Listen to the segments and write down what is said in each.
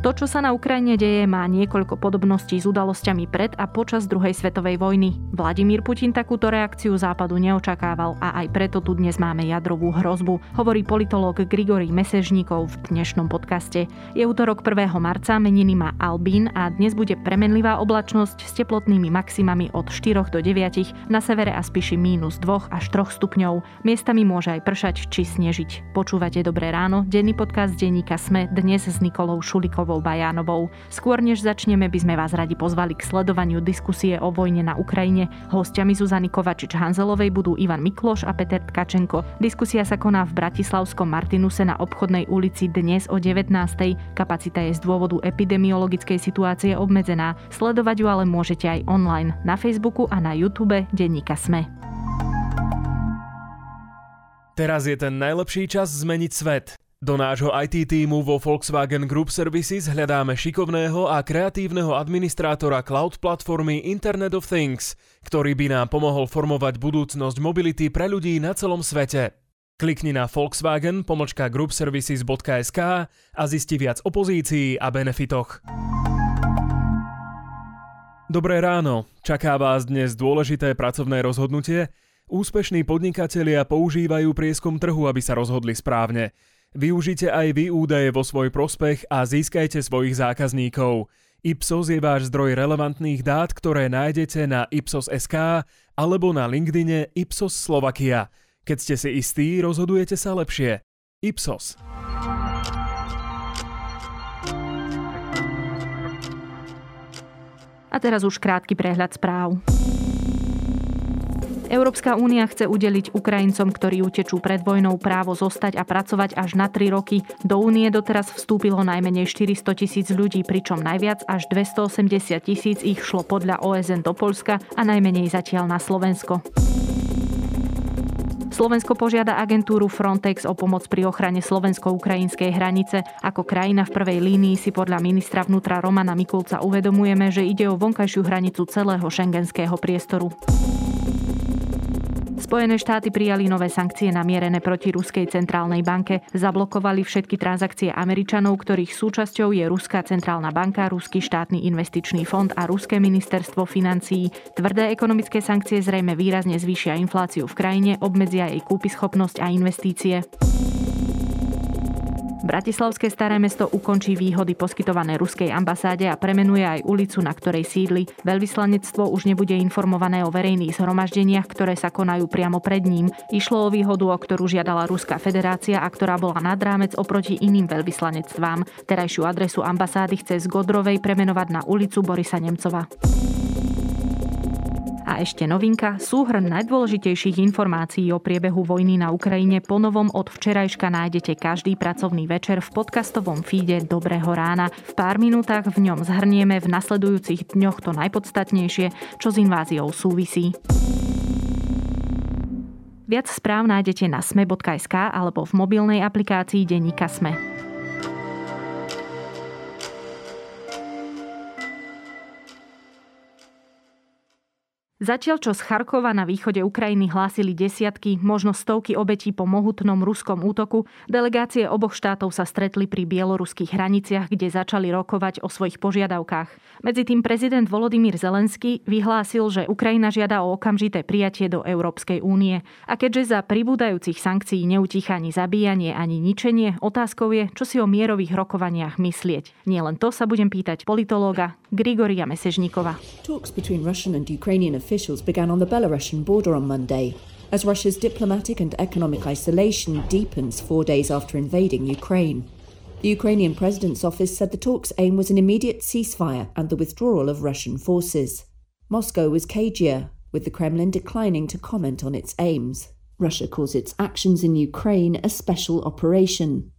To, čo sa na Ukrajine deje, má niekoľko podobností s udalosťami pred a počas druhej svetovej vojny. Vladimír Putin takúto reakciu západu neočakával a aj preto tu dnes máme jadrovú hrozbu, hovorí politológ Grigory Mesežníkov v dnešnom podcaste. Je útorok 1. marca, meniny má Albín a dnes bude premenlivá oblačnosť s teplotnými maximami od 4 do 9, na severe a spíši mínus 2 až 3 stupňov. Miestami môže aj pršať či snežiť. Počúvate Dobré ráno, denný podcast denníka Sme dnes s Nikolou Šulikovou Ivou Bajánovou. Skôr než začneme, by sme vás radi pozvali k sledovaniu diskusie o vojne na Ukrajine. Hostiami Zuzany Kovačič-Hanzelovej budú Ivan Mikloš a Peter Tkačenko. Diskusia sa koná v Bratislavskom Martinuse na obchodnej ulici dnes o 19. Kapacita je z dôvodu epidemiologickej situácie obmedzená. Sledovať ju ale môžete aj online na Facebooku a na YouTube denníka Sme. Teraz je ten najlepší čas zmeniť svet. Do nášho IT týmu vo Volkswagen Group Services hľadáme šikovného a kreatívneho administrátora cloud platformy Internet of Things, ktorý by nám pomohol formovať budúcnosť mobility pre ľudí na celom svete. Klikni na Volkswagen pomočka groupservices.sk a zisti viac o pozícii a benefitoch. Dobré ráno, čaká vás dnes dôležité pracovné rozhodnutie? Úspešní podnikatelia používajú prieskum trhu, aby sa rozhodli správne. Využite aj vy údaje vo svoj prospech a získajte svojich zákazníkov. Ipsos je váš zdroj relevantných dát, ktoré nájdete na Ipsos.sk alebo na LinkedIne Ipsos Slovakia. Keď ste si istí, rozhodujete sa lepšie. Ipsos. A teraz už krátky prehľad správ. Európska únia chce udeliť Ukrajincom, ktorí utečú pred vojnou právo zostať a pracovať až na 3 roky. Do únie doteraz vstúpilo najmenej 400 tisíc ľudí, pričom najviac až 280 tisíc ich šlo podľa OSN do Polska a najmenej zatiaľ na Slovensko. Slovensko požiada agentúru Frontex o pomoc pri ochrane slovensko-ukrajinskej hranice. Ako krajina v prvej línii si podľa ministra vnútra Romana Mikulca uvedomujeme, že ide o vonkajšiu hranicu celého šengenského priestoru. Spojené štáty prijali nové sankcie namierené proti Ruskej centrálnej banke. Zablokovali všetky transakcie Američanov, ktorých súčasťou je Ruská centrálna banka, Ruský štátny investičný fond a Ruské ministerstvo financií. Tvrdé ekonomické sankcie zrejme výrazne zvýšia infláciu v krajine, obmedzia jej kúpyschopnosť a investície. Bratislavské staré mesto ukončí výhody poskytované ruskej ambasáde a premenuje aj ulicu, na ktorej sídli. Veľvyslanectvo už nebude informované o verejných zhromaždeniach, ktoré sa konajú priamo pred ním. Išlo o výhodu, o ktorú žiadala Ruská federácia a ktorá bola nad rámec oproti iným veľvyslanectvám. Terajšiu adresu ambasády chce z Godrovej premenovať na ulicu Borisa Nemcova. A ešte novinka, súhrn najdôležitejších informácií o priebehu vojny na Ukrajine ponovom od včerajška nájdete každý pracovný večer v podcastovom feede Dobrého rána. V pár minútach v ňom zhrnieme v nasledujúcich dňoch to najpodstatnejšie, čo s inváziou súvisí. Viac správ nájdete na sme.sk alebo v mobilnej aplikácii Denníka Sme. Zatiaľ, čo z Charkova na východe Ukrajiny hlásili desiatky, možno stovky obetí po mohutnom ruskom útoku, delegácie oboch štátov sa stretli pri bieloruských hraniciach, kde začali rokovať o svojich požiadavkách. Medzi tým prezident Volodymyr Zelenský vyhlásil, že Ukrajina žiada o okamžité prijatie do Európskej únie. A keďže za pribúdajúcich sankcií neutícha ani zabíjanie, ani ničenie, otázkou je, čo si o mierových rokovaniach myslieť. Nielen to sa budem pýtať politológa Grigoria Mesežníkova. Talks between Russian and Ukrainian officials began on the Belarusian border on Monday, as Russia's diplomatic and economic isolation deepens four days after invading Ukraine. The Ukrainian president's office said the talks' aim was an immediate ceasefire and the withdrawal of Russian forces. Moscow was cagier, with the Kremlin declining to comment on its aims. Russia calls its actions in Ukraine a special operation.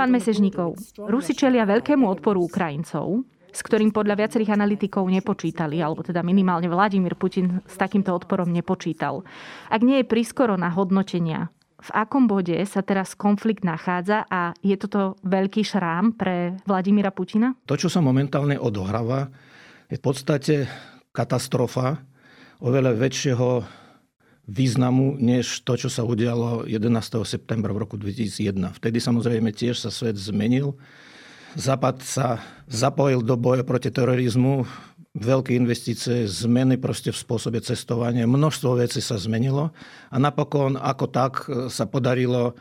Pán Mesežníkov, Rusi čelia veľkému odporu Ukrajincov, s ktorým podľa viacerých analytikov nepočítali, alebo teda minimálne Vladimír Putin s takýmto odporom nepočítal. Ak nie je prískoro na hodnotenia, v akom bode sa teraz konflikt nachádza a je toto veľký šrám pre Vladimíra Putina? To, čo sa momentálne odohráva, je v podstate katastrofa oveľa väčšieho významu, než to, čo sa udialo 11. septembra v roku 2001. Vtedy samozrejme tiež sa svet zmenil Západ sa zapojil do boja proti terorizmu, veľké investície, zmeny proste v spôsobe cestovania, množstvo vecí sa zmenilo a napokon ako tak sa podarilo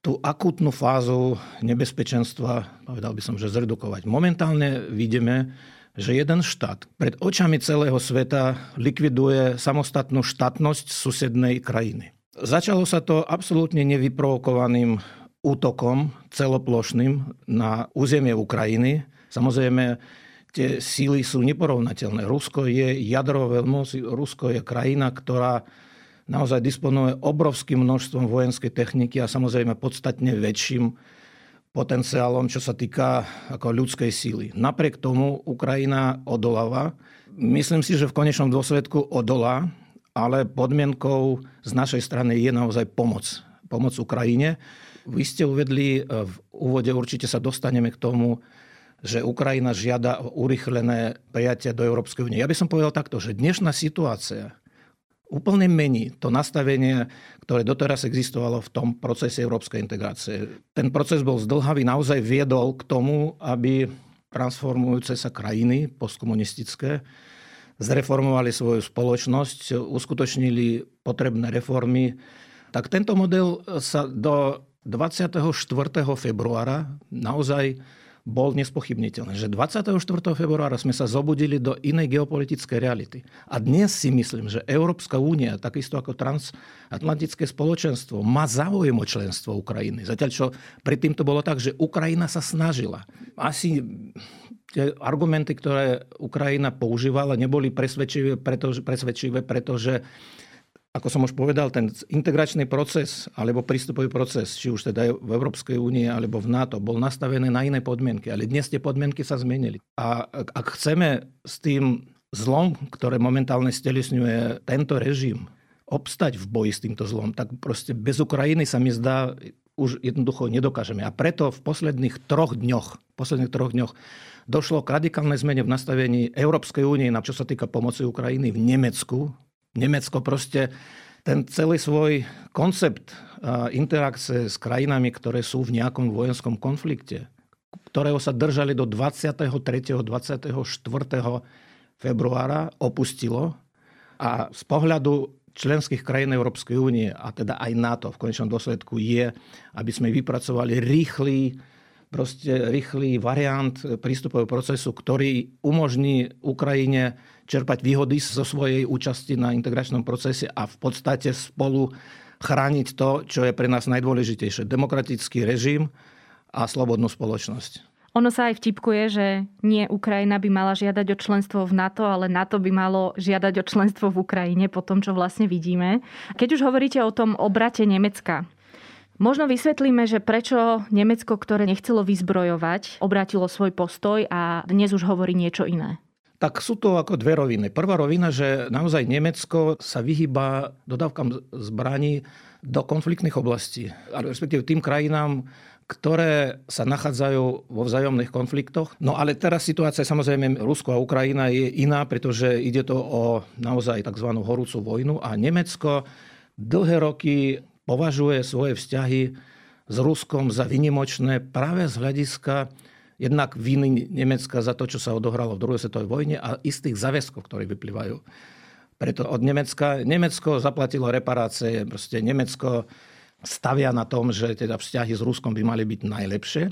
tú akútnu fázu nebezpečenstva, povedal by som, že zredukovať. Momentálne vidíme, že jeden štát pred očami celého sveta likviduje samostatnú štátnosť susednej krajiny. Začalo sa to absolútne nevyprovokovaným útokom celoplošným na územie Ukrajiny. Samozrejme, tie síly sú neporovnateľné. Rusko je jadrová veľmoc, Rusko je krajina, ktorá naozaj disponuje obrovským množstvom vojenskej techniky a samozrejme podstatne väčším potenciálom, čo sa týka ako ľudskej síly. Napriek tomu Ukrajina odoláva. Myslím si, že v konečnom dôsledku odolá, ale podmienkou z našej strany je naozaj pomoc. Pomoc Ukrajine. Vy ste uvedli e, v úvode, určite sa dostaneme k tomu, že Ukrajina žiada o urychlené prijatie do Európskej únie. Ja by som povedal takto, že dnešná situácia úplne mení to nastavenie, ktoré doteraz existovalo v tom procese európskej integrácie. Ten proces bol zdlhavý, naozaj viedol k tomu, aby transformujúce sa krajiny postkomunistické zreformovali svoju spoločnosť, uskutočnili potrebné reformy. Tak tento model sa do 24. februára naozaj bol nespochybniteľný. Že 24. februára sme sa zobudili do inej geopolitickej reality. A dnes si myslím, že Európska únia, takisto ako transatlantické spoločenstvo, má záujem o členstvo Ukrajiny. Zatiaľ, čo predtým to bolo tak, že Ukrajina sa snažila. Asi tie argumenty, ktoré Ukrajina používala, neboli presvedčivé, pretože, presvedčivé, pretože ako som už povedal, ten integračný proces alebo prístupový proces, či už teda v Európskej únie alebo v NATO, bol nastavený na iné podmienky. Ale dnes tie podmienky sa zmenili. A ak chceme s tým zlom, ktoré momentálne stelesňuje tento režim, obstať v boji s týmto zlom, tak proste bez Ukrajiny sa mi zdá, už jednoducho nedokážeme. A preto v posledných troch dňoch, posledných troch dňoch došlo k radikálnej zmene v nastavení Európskej únie, na čo sa týka pomoci Ukrajiny v Nemecku, Nemecko proste ten celý svoj koncept interakcie s krajinami, ktoré sú v nejakom vojenskom konflikte, ktorého sa držali do 23. 24. februára, opustilo. A z pohľadu členských krajín Európskej únie, a teda aj NATO v konečnom dôsledku je, aby sme vypracovali rýchly proste rýchly variant prístupového procesu, ktorý umožní Ukrajine čerpať výhody zo svojej účasti na integračnom procese a v podstate spolu chrániť to, čo je pre nás najdôležitejšie. Demokratický režim a slobodnú spoločnosť. Ono sa aj vtipkuje, že nie Ukrajina by mala žiadať o členstvo v NATO, ale NATO by malo žiadať o členstvo v Ukrajine po tom, čo vlastne vidíme. Keď už hovoríte o tom obrate Nemecka, Možno vysvetlíme, že prečo Nemecko, ktoré nechcelo vyzbrojovať, obrátilo svoj postoj a dnes už hovorí niečo iné. Tak sú to ako dve roviny. Prvá rovina, že naozaj Nemecko sa vyhýba dodávkam zbraní do konfliktných oblastí. Respektíve tým krajinám, ktoré sa nachádzajú vo vzájomných konfliktoch. No ale teraz situácia samozrejme Rusko a Ukrajina je iná, pretože ide to o naozaj tzv. horúcu vojnu a Nemecko dlhé roky považuje svoje vzťahy s Ruskom za vynimočné práve z hľadiska jednak viny Nemecka za to, čo sa odohralo v druhej svetovej vojne a istých záväzkov, ktoré vyplývajú. Preto od Nemecka, Nemecko zaplatilo reparácie, proste Nemecko stavia na tom, že teda vzťahy s Ruskom by mali byť najlepšie.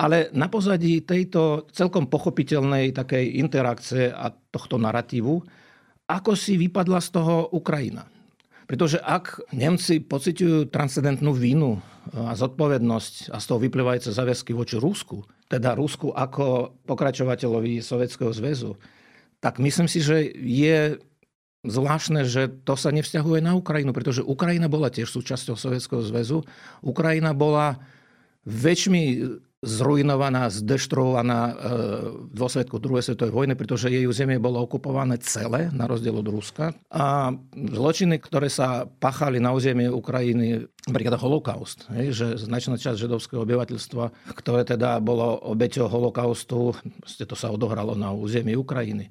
Ale na pozadí tejto celkom pochopiteľnej takej interakcie a tohto narratívu, ako si vypadla z toho Ukrajina. Pretože ak Nemci pociťujú transcendentnú vínu a zodpovednosť a z toho vyplývajúce záväzky voči Rusku, teda Rusku ako pokračovateľovi Sovietskeho zväzu, tak myslím si, že je zvláštne, že to sa nevzťahuje na Ukrajinu, pretože Ukrajina bola tiež súčasťou Sovietskeho zväzu. Ukrajina bola väčšmi zrujnovaná, zdeštruovaná e, v dôsledku druhej svetovej vojny, pretože jej územie bolo okupované celé, na rozdiel od Ruska. A zločiny, ktoré sa pachali na územie Ukrajiny, napríklad holokaust, že značná časť židovského obyvateľstva, ktoré teda bolo obeťou holokaustu, to sa odohralo na území Ukrajiny.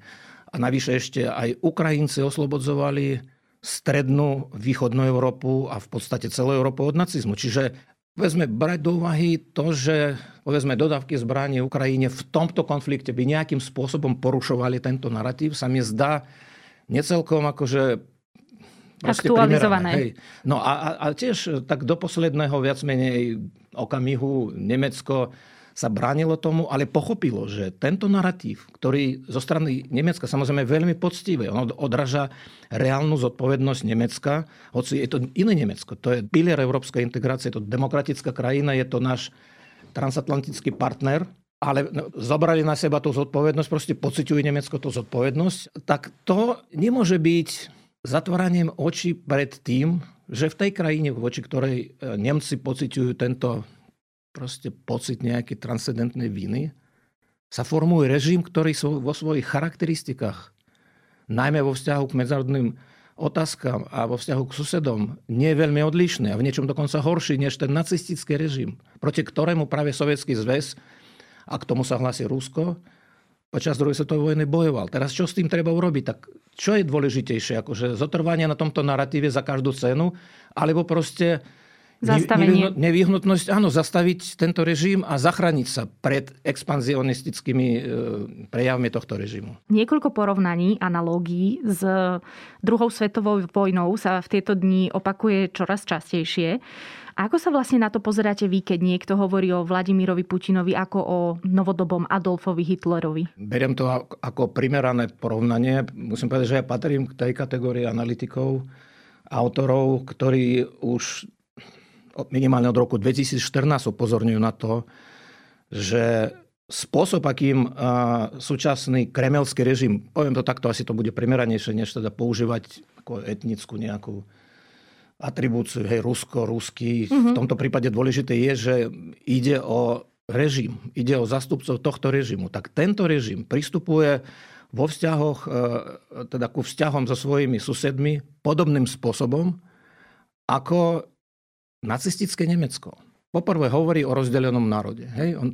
A navyše ešte aj Ukrajinci oslobodzovali strednú, východnú Európu a v podstate celú Európu od nacizmu. Čiže Vezme brať do úvahy to, že povedzme dodávky zbraní Ukrajine v tomto konflikte by nejakým spôsobom porušovali tento narratív, sa mi zdá necelkom akože aktualizované. Hej. No a, a tiež tak do posledného viac menej okamihu Nemecko sa bránilo tomu, ale pochopilo, že tento narratív, ktorý zo strany Nemecka samozrejme veľmi poctivé, ono odraža reálnu zodpovednosť Nemecka, hoci je to iné Nemecko, to je pilier európskej integrácie, je to demokratická krajina, je to náš transatlantický partner, ale zobrali na seba tú zodpovednosť, proste pociťuje Nemecko tú zodpovednosť, tak to nemôže byť zatváraním očí pred tým, že v tej krajine, voči ktorej e, Nemci pociťujú tento proste pocit nejakej transcendentnej viny, sa formuje režim, ktorý vo svojich charakteristikách, najmä vo vzťahu k medzinárodným otázkam a vo vzťahu k susedom nie je veľmi odlišný a v niečom dokonca horší než ten nacistický režim, proti ktorému práve Sovietský zväz a k tomu sa hlási Rusko, počas druhej svetovej vojny bojoval. Teraz čo s tým treba urobiť? Tak čo je dôležitejšie? Akože zotrvanie na tomto narratíve za každú cenu? Alebo proste Zastavenie. Nevyhnutnosť, áno, zastaviť tento režim a zachrániť sa pred expanzionistickými e, prejavmi tohto režimu. Niekoľko porovnaní, analógií s druhou svetovou vojnou sa v tieto dni opakuje čoraz častejšie. Ako sa vlastne na to pozeráte vy, keď niekto hovorí o Vladimirovi Putinovi ako o novodobom Adolfovi Hitlerovi? Beriem to ako primerané porovnanie. Musím povedať, že ja patrím k tej kategórii analytikov, autorov, ktorí už minimálne od roku 2014 upozorňujú na to, že spôsob, akým súčasný kremelský režim, poviem to takto, asi to bude primeranejšie, než teda používať ako etnickú nejakú atribúciu, hej, Rusko, Rusky. Mm-hmm. V mhm. tomto prípade dôležité je, že ide o režim, ide o zastupcov tohto režimu. Tak tento režim pristupuje vo vzťahoch, e, teda ku vzťahom so svojimi susedmi podobným spôsobom, ako nacistické Nemecko. Poprvé hovorí o rozdelenom národe. Hej? On,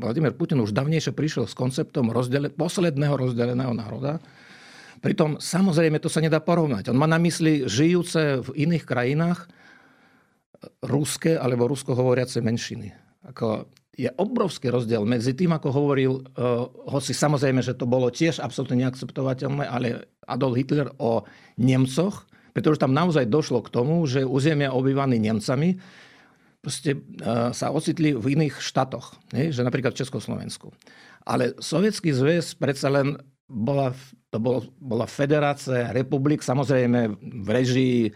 Vladimír Putin už dávnejšie prišiel s konceptom rozdele, posledného rozdeleného národa. Pritom samozrejme to sa nedá porovnať. On má na mysli žijúce v iných krajinách ruské alebo rusko hovoriace menšiny. Ako je obrovský rozdiel medzi tým, ako hovoril, uh, hoci samozrejme, že to bolo tiež absolútne neakceptovateľné, ale Adolf Hitler o Nemcoch, pretože tam naozaj došlo k tomu, že územia obývané Nemcami proste uh, sa ocitli v iných štátoch, ne? že napríklad v Československu. Ale Sovietský zväz predsa len bola, to bol, bola federácia republik, samozrejme v režii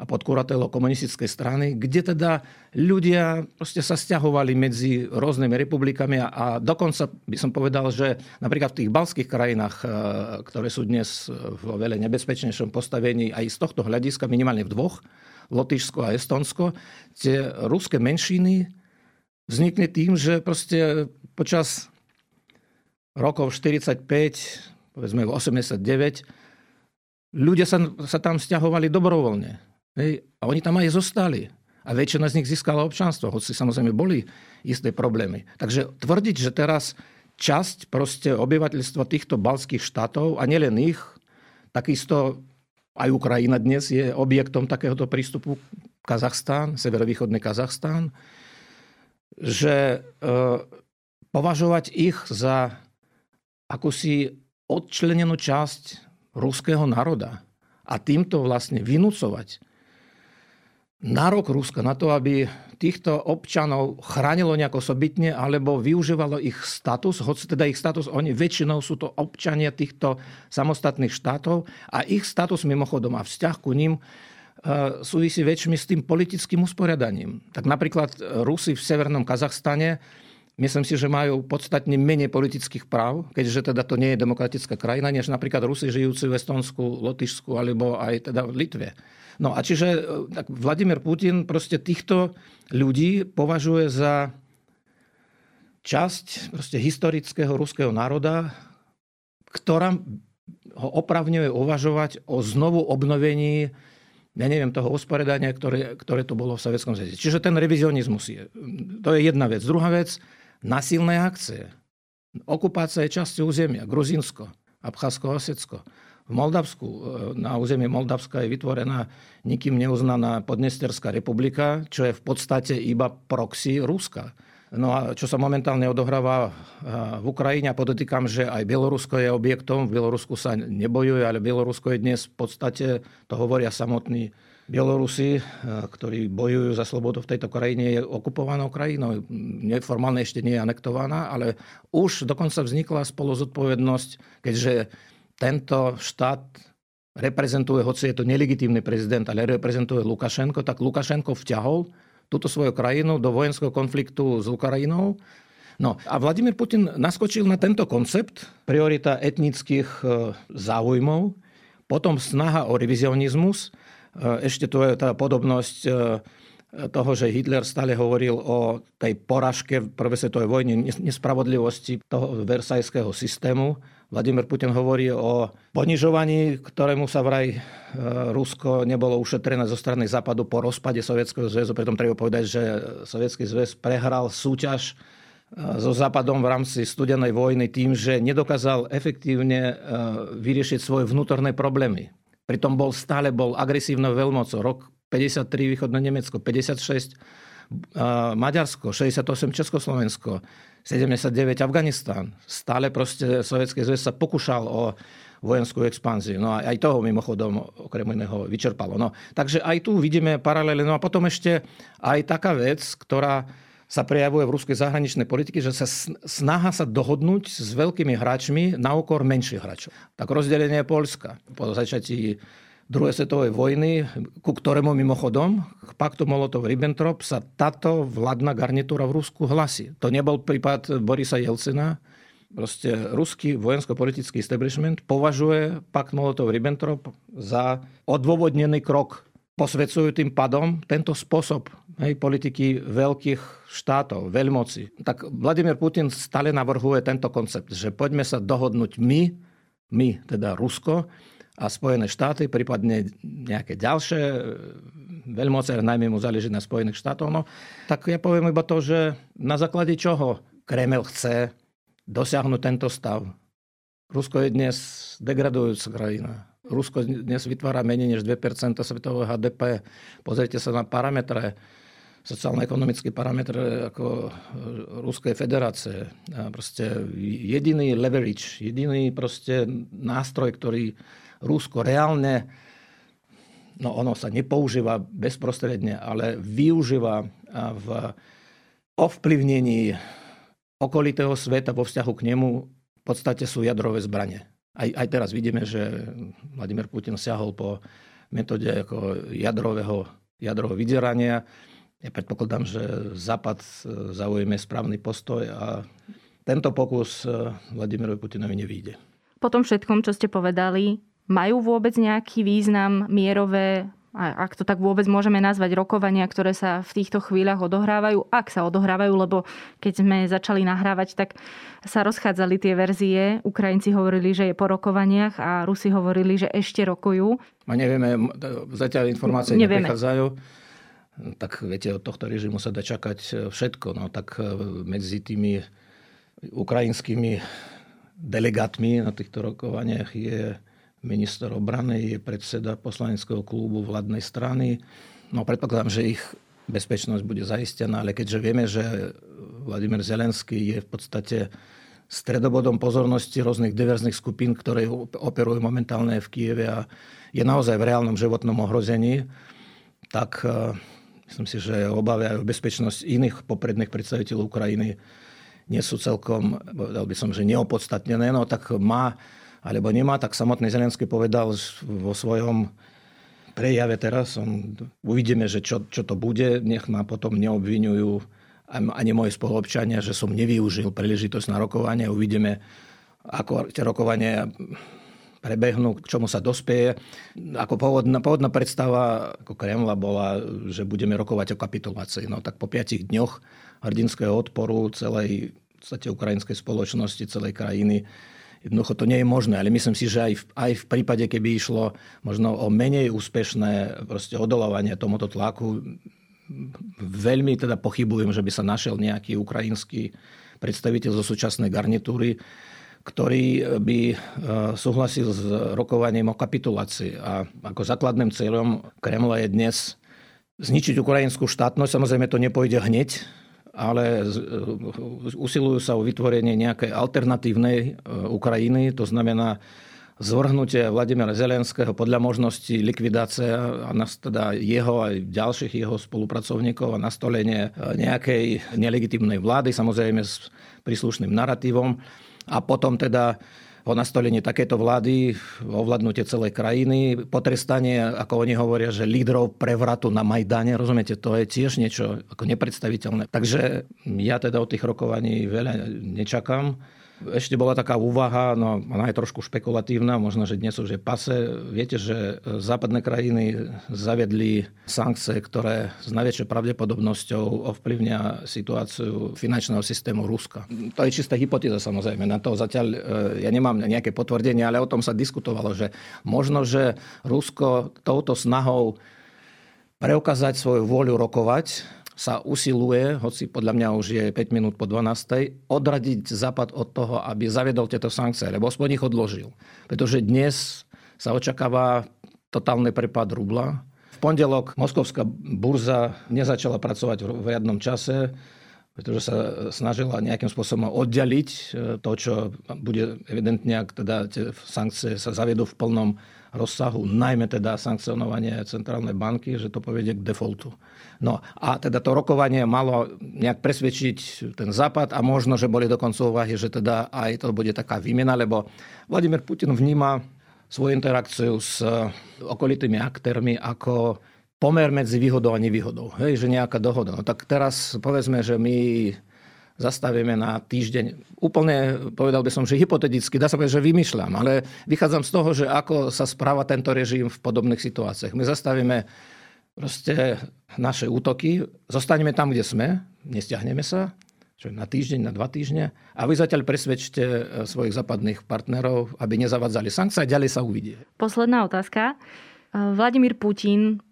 a pod kuratelou komunistickej strany, kde teda ľudia sa stiahovali medzi rôznymi republikami a, a dokonca by som povedal, že napríklad v tých balských krajinách, e, ktoré sú dnes vo veľa nebezpečnejšom postavení aj z tohto hľadiska, minimálne v dvoch, Lotyšsko a Estonsko, tie ruské menšiny vznikne tým, že proste počas rokov 45, povedzme 89, ľudia sa, sa tam stiahovali dobrovoľne. Hej, a oni tam aj zostali. A väčšina z nich získala občanstvo, hoci samozrejme boli isté problémy. Takže tvrdiť, že teraz časť proste obyvateľstva týchto balských štátov, a nielen ich, takisto aj Ukrajina dnes je objektom takéhoto prístupu, Kazachstán, severovýchodný Kazachstán, že e, považovať ich za akúsi odčlenenú časť ruského národa a týmto vlastne vynúcovať nárok Ruska na to, aby týchto občanov chránilo nejako osobitne alebo využívalo ich status, hoci teda ich status, oni väčšinou sú to občania týchto samostatných štátov a ich status mimochodom a vzťah ku ním e, súvisí väčšmi s tým politickým usporiadaním. Tak napríklad Rusi v Severnom Kazachstane Myslím si, že majú podstatne menej politických práv, keďže teda to nie je demokratická krajina, než napríklad Rusi žijúci v Estonsku, Lotyšsku alebo aj teda v Litve. No a čiže e, tak Vladimír Putin proste týchto ľudí považuje za časť proste historického ruského národa, ktorá ho opravňuje uvažovať o znovu obnovení ja neviem, toho usporiadania, ktoré, ktoré to bolo v Sovjetskom zväze. Čiže ten revizionizmus je. To je jedna vec. Druhá vec, Okupácia je časť územia. Gruzinsko, Abcházsko, Osecko. v Moldavsku. E, na území Moldavska je vytvorená nikým neuznaná Podnesterská republika, čo je v podstate iba proxy Ruska. No a čo sa momentálne odohráva e, v Ukrajine, a podotýkam, že aj Bielorusko je objektom, v Bielorusku sa nebojuje, ale Bielorusko je dnes v podstate, to hovoria samotní Bielorusi, e, ktorí bojujú za slobodu v tejto krajine, je okupovanou krajinou. Neformálne ešte nie je anektovaná, ale už dokonca vznikla spoluzodpovednosť, keďže tento štát reprezentuje, hoci je to nelegitímny prezident, ale reprezentuje Lukašenko, tak Lukašenko vťahol túto svoju krajinu do vojenského konfliktu s Ukrajinou. No a Vladimír Putin naskočil na tento koncept, priorita etnických e, záujmov, potom snaha o revizionizmus, ešte tu je tá podobnosť e, toho, že Hitler stále hovoril o tej poražke v prvej svetovej vojne, nespravodlivosti toho versajského systému Vladimír Putin hovorí o ponižovaní, ktorému sa vraj e, Rusko nebolo ušetrené zo strany Západu po rozpade Sovietskeho zväzu. Pritom treba povedať, že Sovietský zväz prehral súťaž e, so Západom v rámci studenej vojny tým, že nedokázal efektívne e, vyriešiť svoje vnútorné problémy. Pritom bol stále bol agresívnou veľmocou. Rok 53 východné Nemecko, 56 Maďarsko, 68 Československo, 79 Afganistán. Stále proste Sovietský zväz sa pokúšal o vojenskú expanziu. No a aj toho mimochodom okrem iného vyčerpalo. No, takže aj tu vidíme paralely. No a potom ešte aj taká vec, ktorá sa prejavuje v ruskej zahraničnej politike, že sa snaha sa dohodnúť s veľkými hráčmi na úkor menších hráčov. Tak rozdelenie Polska po začatí druhej svetovej vojny, ku ktorému mimochodom k paktu Molotov-Ribbentrop sa táto vládna garnitúra v Rusku hlasí. To nebol prípad Borisa Jelcina. Proste ruský vojensko-politický establishment považuje pakt Molotov-Ribbentrop za odôvodnený krok. Posvedcujú tým padom tento spôsob hej, politiky veľkých štátov, veľmoci. Tak Vladimír Putin stále navrhuje tento koncept, že poďme sa dohodnúť my, my, teda Rusko, a Spojené štáty, prípadne nejaké ďalšie e, veľmoce, najmä mu záleží na Spojených štátoch. No, tak ja poviem iba to, že na základe čoho Kreml chce dosiahnuť tento stav. Rusko je dnes degradujúca krajina. Rusko dnes vytvára menej než 2% svetového HDP. Pozrite sa na parametre, sociálno-ekonomické parametre ako Ruskej federácie. A proste jediný leverage, jediný proste nástroj, ktorý Rusko reálne, no ono sa nepoužíva bezprostredne, ale využíva v ovplyvnení okolitého sveta vo vzťahu k nemu v podstate sú jadrové zbranie. Aj, aj teraz vidíme, že Vladimír Putin siahol po metóde ako jadrového, jadrového vydierania. Ja predpokladám, že Západ e, zaujíme správny postoj a tento pokus e, Vladimirovi Putinovi nevíde. Po tom všetkom, čo ste povedali, majú vôbec nejaký význam mierové ak to tak vôbec môžeme nazvať, rokovania, ktoré sa v týchto chvíľach odohrávajú, ak sa odohrávajú, lebo keď sme začali nahrávať, tak sa rozchádzali tie verzie. Ukrajinci hovorili, že je po rokovaniach a Rusi hovorili, že ešte rokujú. A nevieme, zatiaľ informácie nevieme. neprichádzajú. Tak viete, od tohto režimu sa dá čakať všetko. No tak e, medzi tými ukrajinskými delegátmi na týchto rokovaniach je minister obrany, je predseda poslaneckého klubu vládnej strany. No predpokladám, že ich bezpečnosť bude zaistená, ale keďže vieme, že Vladimír Zelenský je v podstate stredobodom pozornosti rôznych diverzných skupín, ktoré operujú momentálne v Kieve a je naozaj v reálnom životnom ohrození, tak e, myslím si, že obavy aj o bezpečnosť iných popredných predstaviteľov Ukrajiny nie sú celkom, povedal by som, že neopodstatnené. No tak má alebo nemá, tak samotný Zelenský povedal vo svojom prejave teraz, on, uvidíme, že čo, čo to bude, nech ma potom neobvinujú ani moji spoluobčania, že som nevyužil príležitosť na rokovanie. Uvidíme, ako tie rokovania prebehnú, k čomu sa dospieje. Ako pôvodná, pôvodná predstava ako Kremla bola, že budeme rokovať o kapitulácii. No tak po piatich dňoch hrdinského odporu celej podstate ukrajinskej spoločnosti, celej krajiny, Jednoducho to nie je možné, ale myslím si, že aj v, aj v prípade, keby išlo možno o menej úspešné proste odolávanie tomuto tlaku, veľmi teda pochybujem, že by sa našiel nejaký ukrajinský predstaviteľ zo súčasnej garnitúry, ktorý by e, súhlasil s rokovaním o kapitulácii. A ako základným cieľom Kremla je dnes zničiť ukrajinskú štátnosť. Samozrejme to nepôjde hneď, ale usilujú sa o vytvorenie nejakej alternatívnej Ukrajiny, to znamená zvrhnutie Vladimira Zelenského, podľa možnosti likvidácia a teda jeho aj ďalších jeho spolupracovníkov a nastolenie nejakej nelegitímnej vlády, samozrejme s príslušným narratívom. A potom teda po nastolení takéto vlády, ovládnutie celej krajiny, potrestanie, ako oni hovoria, že lídrov prevratu na Majdane, rozumiete, to je tiež niečo ako nepredstaviteľné. Takže ja teda od tých rokovaní veľa nečakám. Ešte bola taká úvaha, no ona je trošku špekulatívna, možno, že dnes už je pase. Viete, že západné krajiny zavedli sankcie, ktoré s najväčšou pravdepodobnosťou ovplyvňa situáciu finančného systému Ruska. To je čistá hypotéza samozrejme. Na to zatiaľ e, ja nemám nejaké potvrdenie, ale o tom sa diskutovalo, že možno, že Rusko touto snahou preukázať svoju vôľu rokovať sa usiluje, hoci podľa mňa už je 5 minút po 12. odradiť Západ od toho, aby zaviedol tieto sankcie, lebo aspoň ich odložil. Pretože dnes sa očakáva totálny prepad rubla. V pondelok moskovská burza nezačala pracovať v riadnom čase, pretože sa snažila nejakým spôsobom oddeliť e, to, čo bude evidentne, ak teda tie sankcie sa zaviedú v plnom rozsahu, najmä teda sankcionovanie centrálnej banky, že to povedie k defaultu. No a teda to rokovanie malo nejak presvedčiť ten Západ a možno, že boli dokonca úvahy, že teda aj to bude taká výmena, lebo Vladimír Putin vníma svoju interakciu s okolitými aktérmi ako pomer medzi výhodou a nevýhodou. Hej, že nejaká dohoda. No tak teraz povedzme, že my zastavíme na týždeň. Úplne povedal by som, že hypoteticky, dá sa povedať, že vymýšľam, ale vychádzam z toho, že ako sa správa tento režim v podobných situáciách. My zastavíme proste naše útoky, zostaneme tam, kde sme, nestiahneme sa, čo na týždeň, na dva týždne a vy zatiaľ presvedčte e, svojich západných partnerov, aby nezavadzali sankcie a ďalej sa uvidie. Posledná otázka. E, Vladimír Putin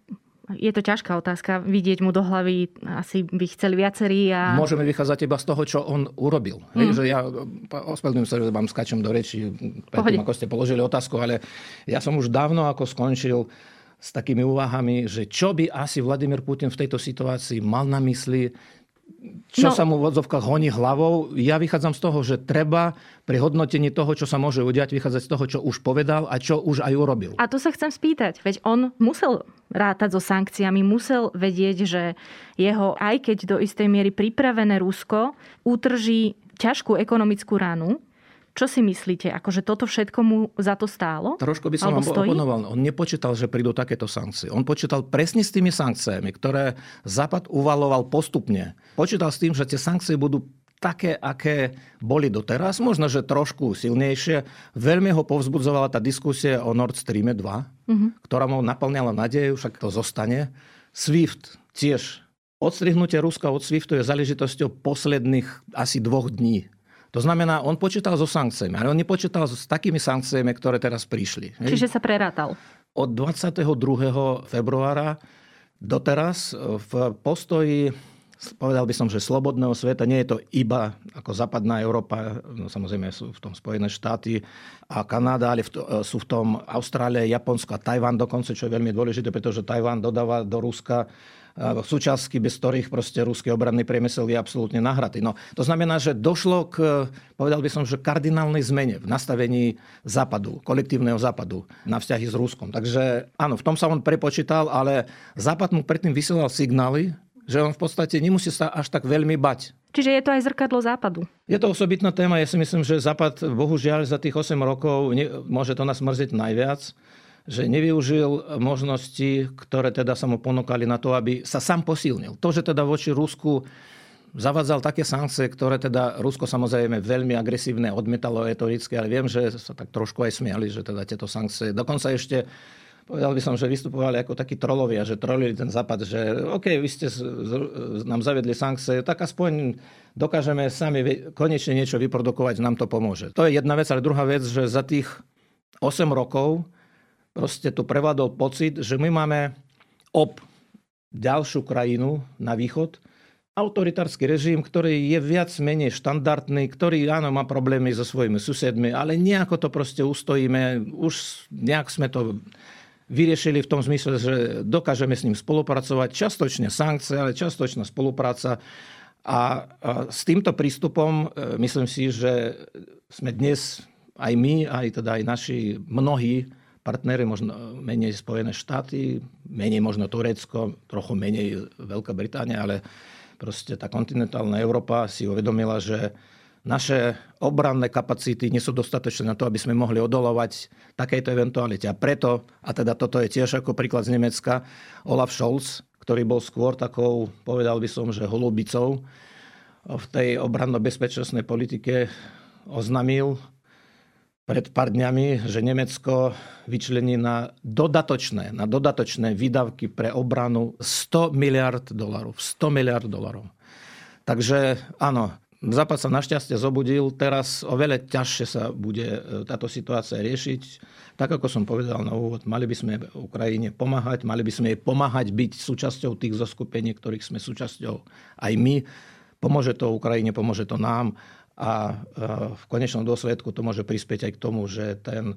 je to ťažká otázka, vidieť mu do hlavy, asi by chceli viacerí. A... Môžeme vychádzať iba z toho, čo on urobil. Mm. Hej, že ja ospravedlňujem sa, že vám skačem do reči, predtým, ako ste položili otázku, ale ja som už dávno ako skončil s takými úvahami, že čo by asi Vladimír Putin v tejto situácii mal na mysli, čo no. sa mu v odzovkách honí hlavou. Ja vychádzam z toho, že treba pri hodnotení toho, čo sa môže udiať, vychádzať z toho, čo už povedal a čo už aj urobil. A tu sa chcem spýtať, veď on musel rátať so sankciami, musel vedieť, že jeho, aj keď do istej miery pripravené Rusko, utrží ťažkú ekonomickú ránu, čo si myslíte? Akože toto všetko mu za to stálo? Trošku by som vám oponoval. On nepočítal, že prídu takéto sankcie. On počítal presne s tými sankciami, ktoré Západ uvaloval postupne. Počítal s tým, že tie sankcie budú také, aké boli doteraz, možno, že trošku silnejšie. Veľmi ho povzbudzovala tá diskusia o Nord Stream 2, mm-hmm. ktorá mu naplňala nádej, však to zostane. SWIFT tiež. Odstrihnutie Ruska od SWIFTu je záležitosťou posledných asi dvoch dní. To znamená, on počítal so sankciami, ale on nepočítal s takými sankciami, ktoré teraz prišli. Čiže sa prerátal. Od 22. februára doteraz v postoji povedal by som, že slobodného sveta, nie je to iba ako západná Európa, no samozrejme sú v tom Spojené štáty a Kanada, ale v to, sú v tom Austrália, Japonsko a Tajván dokonca, čo je veľmi dôležité, pretože Tajván dodáva do Ruska súčasky, bez ktorých proste ruský obranný priemysel je absolútne nahratý. No, to znamená, že došlo k, povedal by som, že kardinálnej zmene v nastavení západu, kolektívneho západu na vzťahy s Ruskom. Takže áno, v tom sa on prepočítal, ale západ mu predtým vysielal signály, že on v podstate nemusí sa až tak veľmi bať. Čiže je to aj zrkadlo západu. Je to osobitná téma. Ja si myslím, že západ bohužiaľ za tých 8 rokov, ne, môže to nás mrziť najviac, že nevyužil možnosti, ktoré teda sa mu ponúkali na to, aby sa sám posilnil. To, že teda voči Rusku zavadzal také sankcie, ktoré teda Rusko samozrejme veľmi agresívne odmietalo etoricky, ale viem, že sa tak trošku aj smiali, že teda tieto sankcie, dokonca ešte povedal by som, že vystupovali ako takí trolovia, že trolili ten západ, že OK, vy ste nám zavedli sankcie, tak aspoň dokážeme sami konečne niečo vyprodukovať, nám to pomôže. To je jedna vec, ale druhá vec, že za tých 8 rokov proste tu prevládol pocit, že my máme ob ďalšiu krajinu na východ autoritársky režim, ktorý je viac menej štandardný, ktorý áno, má problémy so svojimi susedmi, ale nejako to proste ustojíme. Už nejak sme to vyriešili v tom zmysle, že dokážeme s ním spolupracovať. Častočne sankcie, ale častočná spolupráca. A, s týmto prístupom e, myslím si, že sme dnes aj my, aj teda aj naši mnohí partnery, možno menej Spojené štáty, menej možno Turecko, trochu menej Veľká Británia, ale proste tá kontinentálna Európa si uvedomila, že naše obranné kapacity nie sú dostatočné na to, aby sme mohli odolovať takejto eventualite. A preto, a teda toto je tiež ako príklad z Nemecka, Olaf Scholz, ktorý bol skôr takou, povedal by som, že holubicou v tej obranno-bezpečnostnej politike oznamil pred pár dňami, že Nemecko vyčlení na dodatočné, na dodatočné výdavky pre obranu 100 miliard dolarov. 100 miliard dolarov. Takže áno, Západ sa našťastie zobudil, teraz oveľa ťažšie sa bude e, táto situácia riešiť. Tak ako som povedal na úvod, mali by sme Ukrajine pomáhať, mali by sme jej pomáhať byť súčasťou tých zoskupení, ktorých sme súčasťou aj my. Pomôže to Ukrajine, pomôže to nám a e, v konečnom dôsledku to môže prispieť aj k tomu, že ten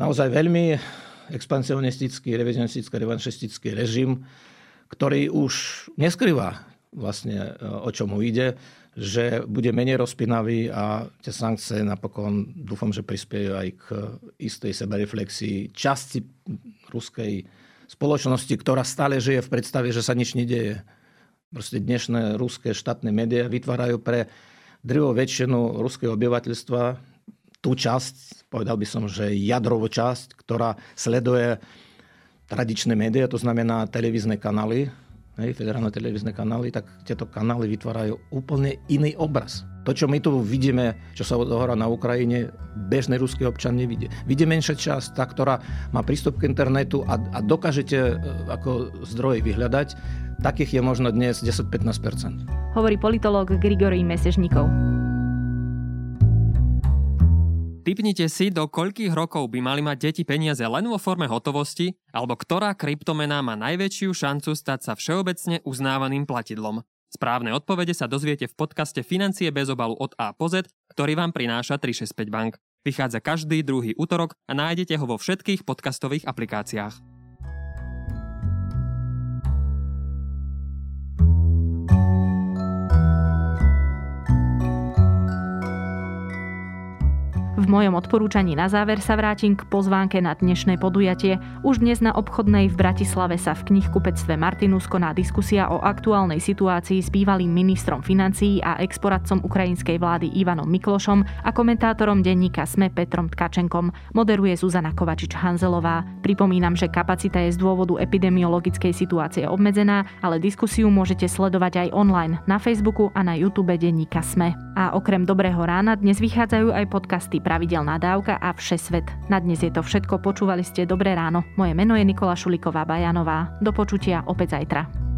naozaj veľmi expansionistický, revizionistický, revanšistický režim, ktorý už neskrýva vlastne, e, o čom mu ide, že bude menej rozpinavý a tie sankcie napokon dúfam, že prispiejú aj k istej sebereflexii časti ruskej spoločnosti, ktorá stále žije v predstave, že sa nič nedieje. Proste dnešné ruské štátne médiá vytvárajú pre drvivú väčšinu ruského obyvateľstva tú časť, povedal by som, že jadrovú časť, ktorá sleduje tradičné médiá, to znamená televízne kanály, federálne televízne kanály, tak tieto kanály vytvárajú úplne iný obraz. To, čo my tu vidíme, čo sa odohrá na Ukrajine, bežný ruský občan nevidí. Vidí menšia časť, tá, ktorá má prístup k internetu a, a dokážete e, ako zdroj vyhľadať. Takých je možno dnes 10-15%. Hovorí politológ Grigory Mesežníkov. Typnite si, do koľkých rokov by mali mať deti peniaze len vo forme hotovosti, alebo ktorá kryptomena má najväčšiu šancu stať sa všeobecne uznávaným platidlom. Správne odpovede sa dozviete v podcaste Financie bez obalu od A po Z, ktorý vám prináša 365 Bank. Vychádza každý druhý útorok a nájdete ho vo všetkých podcastových aplikáciách. Mojom odporúčaní na záver sa vrátim k pozvánke na dnešné podujatie. Už dnes na obchodnej v Bratislave sa v knihkupectve Martinus koná diskusia o aktuálnej situácii s bývalým ministrom financií a exporadcom ukrajinskej vlády Ivanom Miklošom a komentátorom denníka SME Petrom Tkačenkom. Moderuje Zuzana Kovačič-Hanzelová. Pripomínam, že kapacita je z dôvodu epidemiologickej situácie obmedzená, ale diskusiu môžete sledovať aj online na Facebooku a na YouTube denníka SME. A okrem Dobrého rána dnes vychádzajú aj podcasty pravidelná dávka a Všesvet. Na dnes je to všetko, počúvali ste Dobré ráno. Moje meno je Nikola Šuliková Bajanová. Do počutia opäť zajtra.